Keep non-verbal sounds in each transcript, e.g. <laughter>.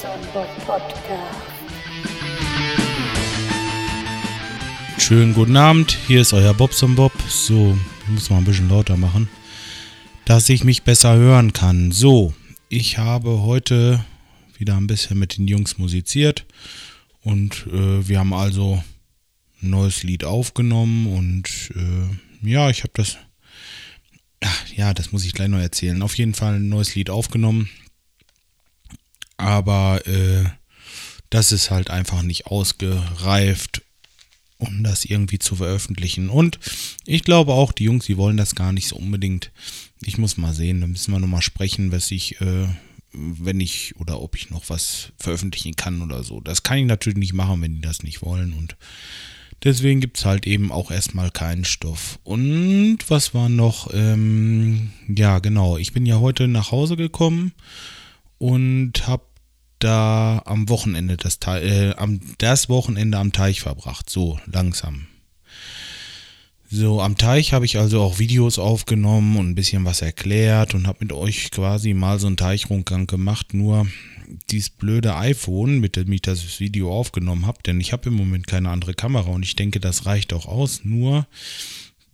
Podcast. Schönen guten Abend, hier ist euer Bobson Bob. So, ich muss mal ein bisschen lauter machen, dass ich mich besser hören kann. So, ich habe heute wieder ein bisschen mit den Jungs musiziert und äh, wir haben also ein neues Lied aufgenommen und äh, ja, ich habe das, ach, ja, das muss ich gleich noch erzählen. Auf jeden Fall ein neues Lied aufgenommen, aber äh, das ist halt einfach nicht ausgereift um das irgendwie zu veröffentlichen. Und ich glaube auch, die Jungs, die wollen das gar nicht so unbedingt. Ich muss mal sehen, da müssen wir nochmal sprechen, was ich, äh, wenn ich oder ob ich noch was veröffentlichen kann oder so. Das kann ich natürlich nicht machen, wenn die das nicht wollen. Und deswegen gibt es halt eben auch erstmal keinen Stoff. Und was war noch? Ähm, ja, genau. Ich bin ja heute nach Hause gekommen und habe da am Wochenende das, äh, am, das Wochenende am Teich verbracht. So langsam. So, am Teich habe ich also auch Videos aufgenommen und ein bisschen was erklärt und habe mit euch quasi mal so einen Teichrundgang gemacht. Nur dieses blöde iPhone, mit dem ich das Video aufgenommen habe, denn ich habe im Moment keine andere Kamera und ich denke, das reicht auch aus. Nur,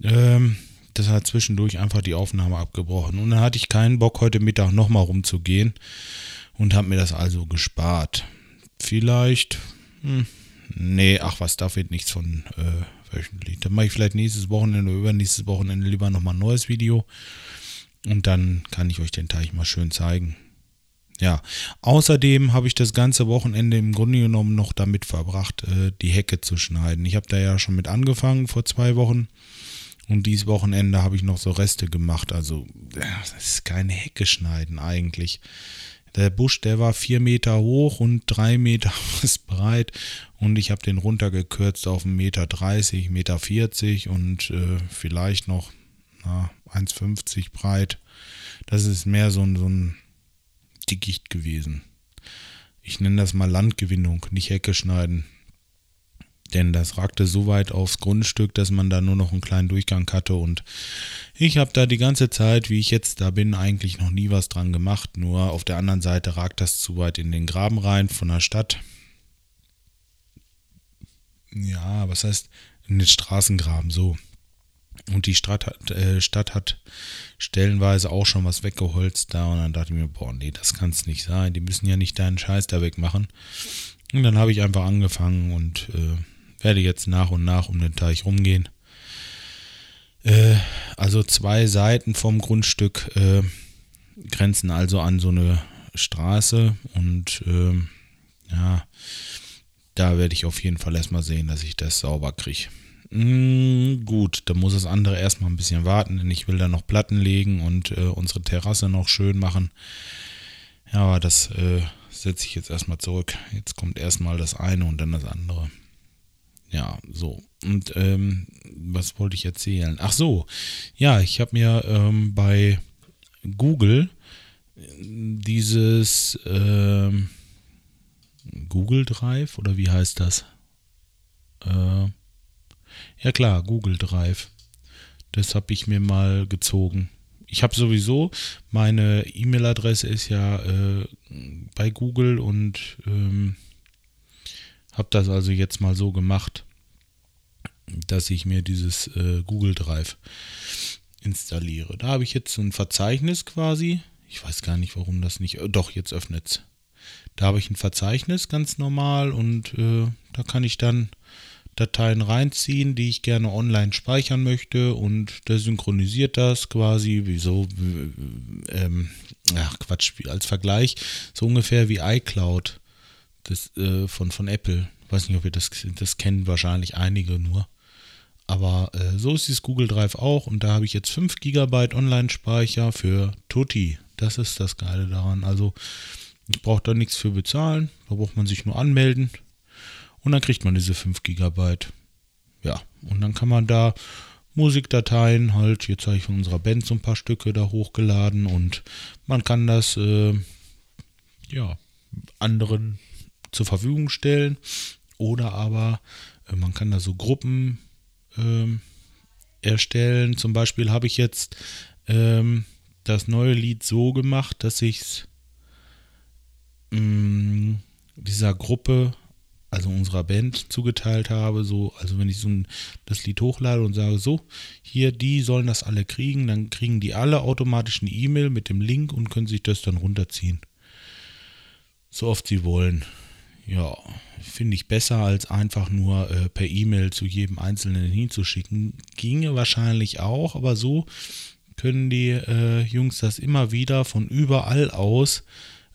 ähm, das hat zwischendurch einfach die Aufnahme abgebrochen. Und dann hatte ich keinen Bock, heute Mittag nochmal rumzugehen und habe mir das also gespart. Vielleicht, hm, nee, ach was, da wird nichts von äh, veröffentlicht. Dann mache ich vielleicht nächstes Wochenende oder übernächstes Wochenende lieber nochmal ein neues Video und dann kann ich euch den Teich mal schön zeigen. Ja, außerdem habe ich das ganze Wochenende im Grunde genommen noch damit verbracht, äh, die Hecke zu schneiden. Ich habe da ja schon mit angefangen vor zwei Wochen. Und dieses Wochenende habe ich noch so Reste gemacht. Also, das ist keine Hecke schneiden eigentlich. Der Busch, der war vier Meter hoch und drei Meter <laughs> breit und ich habe den runtergekürzt auf 1,30 Meter, 1,40 Meter 40 und äh, vielleicht noch 1,50 breit. Das ist mehr so ein, so ein Dickicht gewesen. Ich nenne das mal Landgewinnung, nicht Hecke schneiden. Denn das ragte so weit aufs Grundstück, dass man da nur noch einen kleinen Durchgang hatte. Und ich habe da die ganze Zeit, wie ich jetzt da bin, eigentlich noch nie was dran gemacht. Nur auf der anderen Seite ragt das zu weit in den Graben rein von der Stadt. Ja, was heißt in den Straßengraben so. Und die Stadt hat, äh, Stadt hat stellenweise auch schon was weggeholzt da. Und dann dachte ich mir, boah, nee, das kann es nicht sein. Die müssen ja nicht deinen Scheiß da wegmachen. Und dann habe ich einfach angefangen und äh, werde jetzt nach und nach um den Teich rumgehen. Äh, also zwei Seiten vom Grundstück äh, grenzen also an so eine Straße und äh, ja, da werde ich auf jeden Fall erstmal sehen, dass ich das sauber kriege. Mm, gut, da muss das andere erstmal ein bisschen warten, denn ich will da noch Platten legen und äh, unsere Terrasse noch schön machen. Ja, aber das äh, setze ich jetzt erstmal zurück. Jetzt kommt erstmal das eine und dann das andere. Ja, so. Und ähm, was wollte ich erzählen? Ach so, ja, ich habe mir ähm, bei Google dieses ähm, Google Drive oder wie heißt das? Äh, ja klar, Google Drive. Das habe ich mir mal gezogen. Ich habe sowieso, meine E-Mail-Adresse ist ja äh, bei Google und ähm, habe das also jetzt mal so gemacht, dass ich mir dieses äh, Google Drive installiere. Da habe ich jetzt so ein Verzeichnis quasi. Ich weiß gar nicht, warum das nicht. Äh, doch, jetzt öffnet es. Da habe ich ein Verzeichnis ganz normal und äh, da kann ich dann Dateien reinziehen, die ich gerne online speichern möchte und der synchronisiert das quasi, wieso, ähm, ach Quatsch, als Vergleich, so ungefähr wie iCloud das, äh, von, von Apple. Weiß nicht, ob ihr das, das kennen, wahrscheinlich einige nur. Aber äh, so ist dieses Google Drive auch und da habe ich jetzt 5 GB Online-Speicher für Tutti. Das ist das Geile daran. Also ich brauche da nichts für bezahlen, da braucht man sich nur anmelden und dann kriegt man diese 5 GB. Ja, und dann kann man da Musikdateien halt, jetzt habe ich von unserer Band so ein paar Stücke da hochgeladen und man kann das äh, ja anderen zur Verfügung stellen oder aber äh, man kann da so Gruppen ähm, erstellen. Zum Beispiel habe ich jetzt ähm, das neue Lied so gemacht, dass ich es mh, dieser Gruppe, also unserer Band, zugeteilt habe. So, also wenn ich so ein, das Lied hochlade und sage, so, hier, die sollen das alle kriegen, dann kriegen die alle automatisch eine E-Mail mit dem Link und können sich das dann runterziehen. So oft sie wollen. Ja, finde ich besser als einfach nur äh, per E-Mail zu jedem Einzelnen hinzuschicken. Ginge wahrscheinlich auch, aber so können die äh, Jungs das immer wieder von überall aus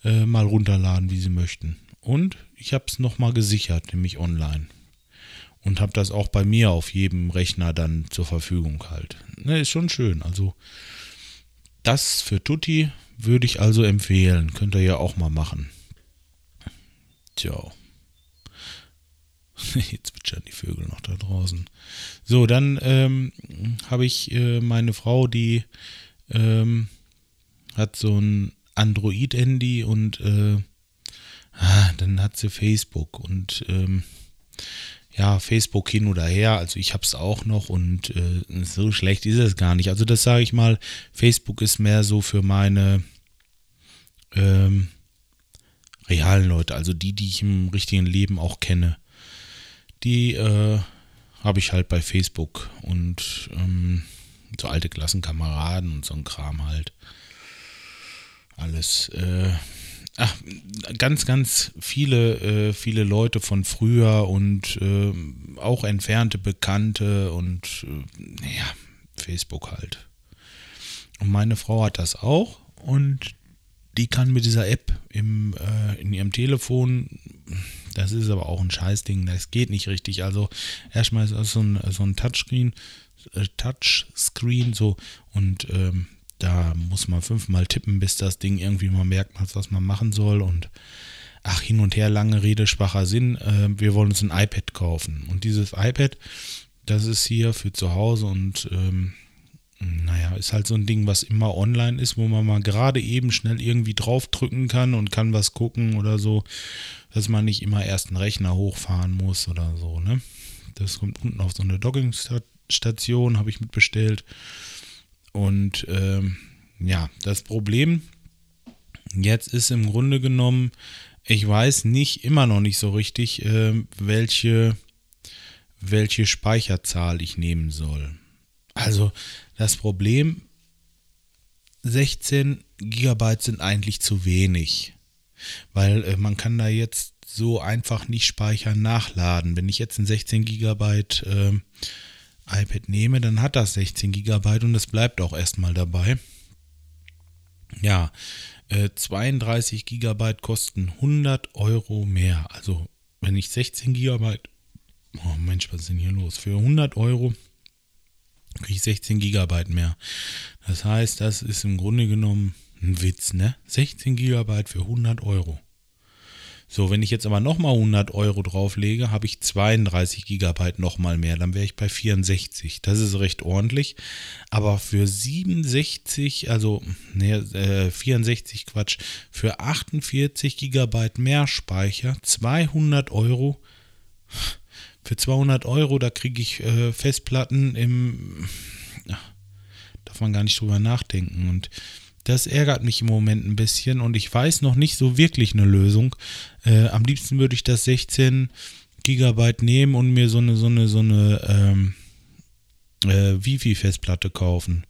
äh, mal runterladen, wie sie möchten. Und ich habe es nochmal gesichert, nämlich online. Und habe das auch bei mir auf jedem Rechner dann zur Verfügung halt. Ne, ist schon schön. Also das für Tutti würde ich also empfehlen. Könnt ihr ja auch mal machen. Tja. Jetzt <laughs> zwitschern die Vögel noch da draußen. So, dann ähm, habe ich äh, meine Frau, die ähm, hat so ein Android-Handy und äh, ah, dann hat sie Facebook und ähm, ja, Facebook hin oder her. Also ich habe es auch noch und äh, so schlecht ist es gar nicht. Also das sage ich mal, Facebook ist mehr so für meine ähm, realen Leute, also die, die ich im richtigen Leben auch kenne. Die äh, habe ich halt bei Facebook und ähm, so alte Klassenkameraden und so ein Kram halt. Alles. Äh, ach, ganz, ganz viele, äh, viele Leute von früher und äh, auch entfernte Bekannte und äh, naja, Facebook halt. Und meine Frau hat das auch und die kann mit dieser App im, äh, in ihrem Telefon, das ist aber auch ein Scheißding, das geht nicht richtig. Also erstmal ist das so ein, so ein Touchscreen, äh, Touchscreen so und ähm, da muss man fünfmal tippen, bis das Ding irgendwie mal merkt, was man machen soll und ach, hin und her, lange Rede, schwacher Sinn, äh, wir wollen uns ein iPad kaufen. Und dieses iPad, das ist hier für zu Hause und ähm, naja, ist halt so ein Ding, was immer online ist, wo man mal gerade eben schnell irgendwie draufdrücken kann und kann was gucken oder so, dass man nicht immer erst einen Rechner hochfahren muss oder so, ne? Das kommt unten auf so eine Dockingstation, habe ich mitbestellt. Und ähm, ja, das Problem jetzt ist im Grunde genommen, ich weiß nicht, immer noch nicht so richtig, äh, welche, welche Speicherzahl ich nehmen soll. Also das Problem, 16 GB sind eigentlich zu wenig, weil äh, man kann da jetzt so einfach nicht speichern nachladen. Wenn ich jetzt ein 16 GB äh, iPad nehme, dann hat das 16 GB und es bleibt auch erstmal dabei. Ja, äh, 32 GB kosten 100 Euro mehr. Also wenn ich 16 GB, oh Mensch, was ist denn hier los? Für 100 Euro kriege ich 16 Gigabyte mehr. Das heißt, das ist im Grunde genommen ein Witz, ne? 16 Gigabyte für 100 Euro. So, wenn ich jetzt aber nochmal 100 Euro drauflege, habe ich 32 Gigabyte nochmal mehr. Dann wäre ich bei 64. Das ist recht ordentlich. Aber für 67, also ne, äh, 64 Quatsch, für 48 Gigabyte mehr Speicher, 200 Euro für 200 Euro, da kriege ich äh, Festplatten im. Ach, darf man gar nicht drüber nachdenken. Und das ärgert mich im Moment ein bisschen und ich weiß noch nicht so wirklich eine Lösung. Äh, am liebsten würde ich das 16 Gigabyte nehmen und mir so eine, so eine, so eine ähm, äh, Wifi-Festplatte kaufen.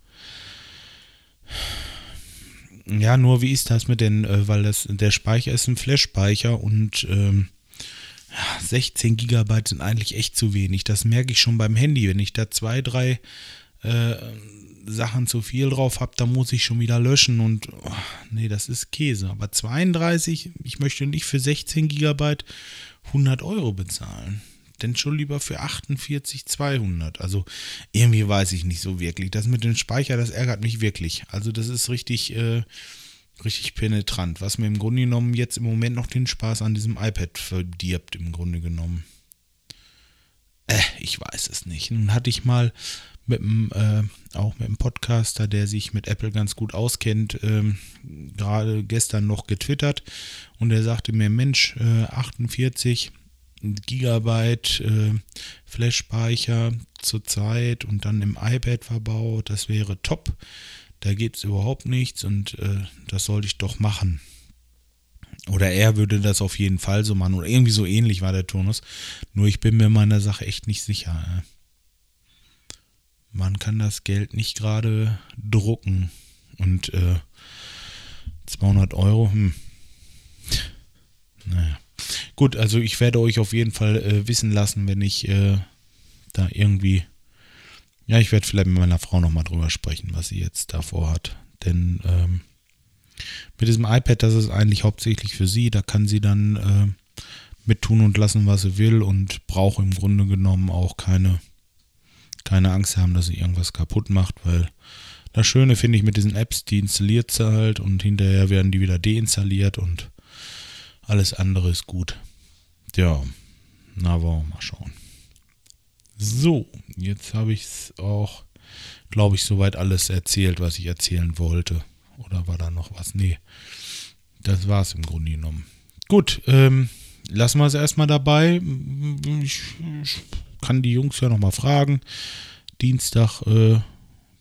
Ja, nur wie ist das mit den, äh, weil das der Speicher ist ein Flash-Speicher und ähm, 16 Gigabyte sind eigentlich echt zu wenig. Das merke ich schon beim Handy. Wenn ich da zwei, drei äh, Sachen zu viel drauf habe, dann muss ich schon wieder löschen und oh, nee, das ist Käse. Aber 32, ich möchte nicht für 16 Gigabyte 100 Euro bezahlen. Denn schon lieber für 48, 200. Also irgendwie weiß ich nicht so wirklich. Das mit dem Speicher, das ärgert mich wirklich. Also das ist richtig... Äh, richtig penetrant, was mir im Grunde genommen jetzt im Moment noch den Spaß an diesem iPad verdirbt, im Grunde genommen. Äh, ich weiß es nicht. Nun hatte ich mal mit einem, äh, auch mit einem Podcaster, der sich mit Apple ganz gut auskennt, ähm, gerade gestern noch getwittert und er sagte mir, Mensch, äh, 48 Gigabyte äh, Flash-Speicher zurzeit und dann im iPad verbaut, das wäre top da gibt es überhaupt nichts und äh, das sollte ich doch machen. Oder er würde das auf jeden Fall so machen. Oder irgendwie so ähnlich war der Turnus. Nur ich bin mir meiner Sache echt nicht sicher. Man kann das Geld nicht gerade drucken. Und äh, 200 Euro, hm. Naja. Gut, also ich werde euch auf jeden Fall äh, wissen lassen, wenn ich äh, da irgendwie. Ja, ich werde vielleicht mit meiner Frau nochmal drüber sprechen, was sie jetzt davor hat. Denn ähm, mit diesem iPad, das ist eigentlich hauptsächlich für sie. Da kann sie dann äh, mit tun und lassen, was sie will und braucht im Grunde genommen auch keine, keine Angst haben, dass sie irgendwas kaputt macht, weil das Schöne finde ich mit diesen Apps, die installiert sie halt und hinterher werden die wieder deinstalliert und alles andere ist gut. Ja, na, wollen wir mal schauen. So, jetzt habe ich es auch, glaube ich, soweit alles erzählt, was ich erzählen wollte. Oder war da noch was? Nee, das war es im Grunde genommen. Gut, ähm, lassen wir es erstmal dabei. Ich, ich, kann die Jungs ja nochmal fragen. Dienstag äh,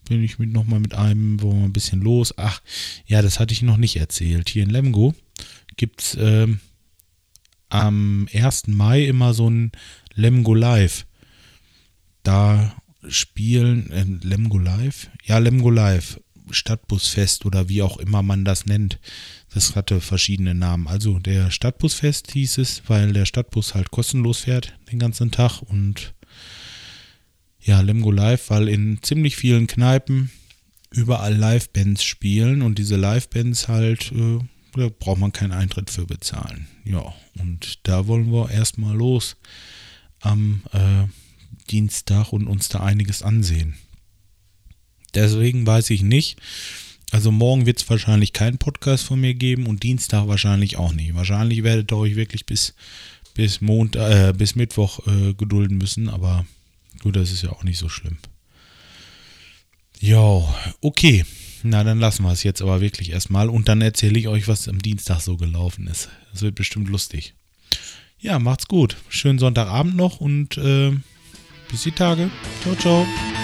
bin ich mit nochmal mit einem, wo wir ein bisschen los. Ach, ja, das hatte ich noch nicht erzählt. Hier in Lemgo gibt es ähm, am 1. Mai immer so ein Lemgo Live. Da spielen äh, Lemgo Live? Ja, Lemgo Live. Stadtbusfest oder wie auch immer man das nennt. Das hatte verschiedene Namen. Also der Stadtbusfest hieß es, weil der Stadtbus halt kostenlos fährt den ganzen Tag und ja, Lemgo Live, weil in ziemlich vielen Kneipen überall Live-Bands spielen und diese Live-Bands halt, äh, da braucht man keinen Eintritt für bezahlen. Ja, und da wollen wir erstmal los am äh, Dienstag und uns da einiges ansehen. Deswegen weiß ich nicht. Also morgen wird es wahrscheinlich keinen Podcast von mir geben und Dienstag wahrscheinlich auch nicht. Wahrscheinlich werdet ihr euch wirklich bis, bis, Montag, äh, bis Mittwoch äh, gedulden müssen, aber Gut, das ist ja auch nicht so schlimm. Jo, okay. Na, dann lassen wir es jetzt aber wirklich erstmal und dann erzähle ich euch, was am Dienstag so gelaufen ist. Das wird bestimmt lustig. Ja, macht's gut. Schönen Sonntagabend noch und äh, bis die Tage. Ciao, ciao.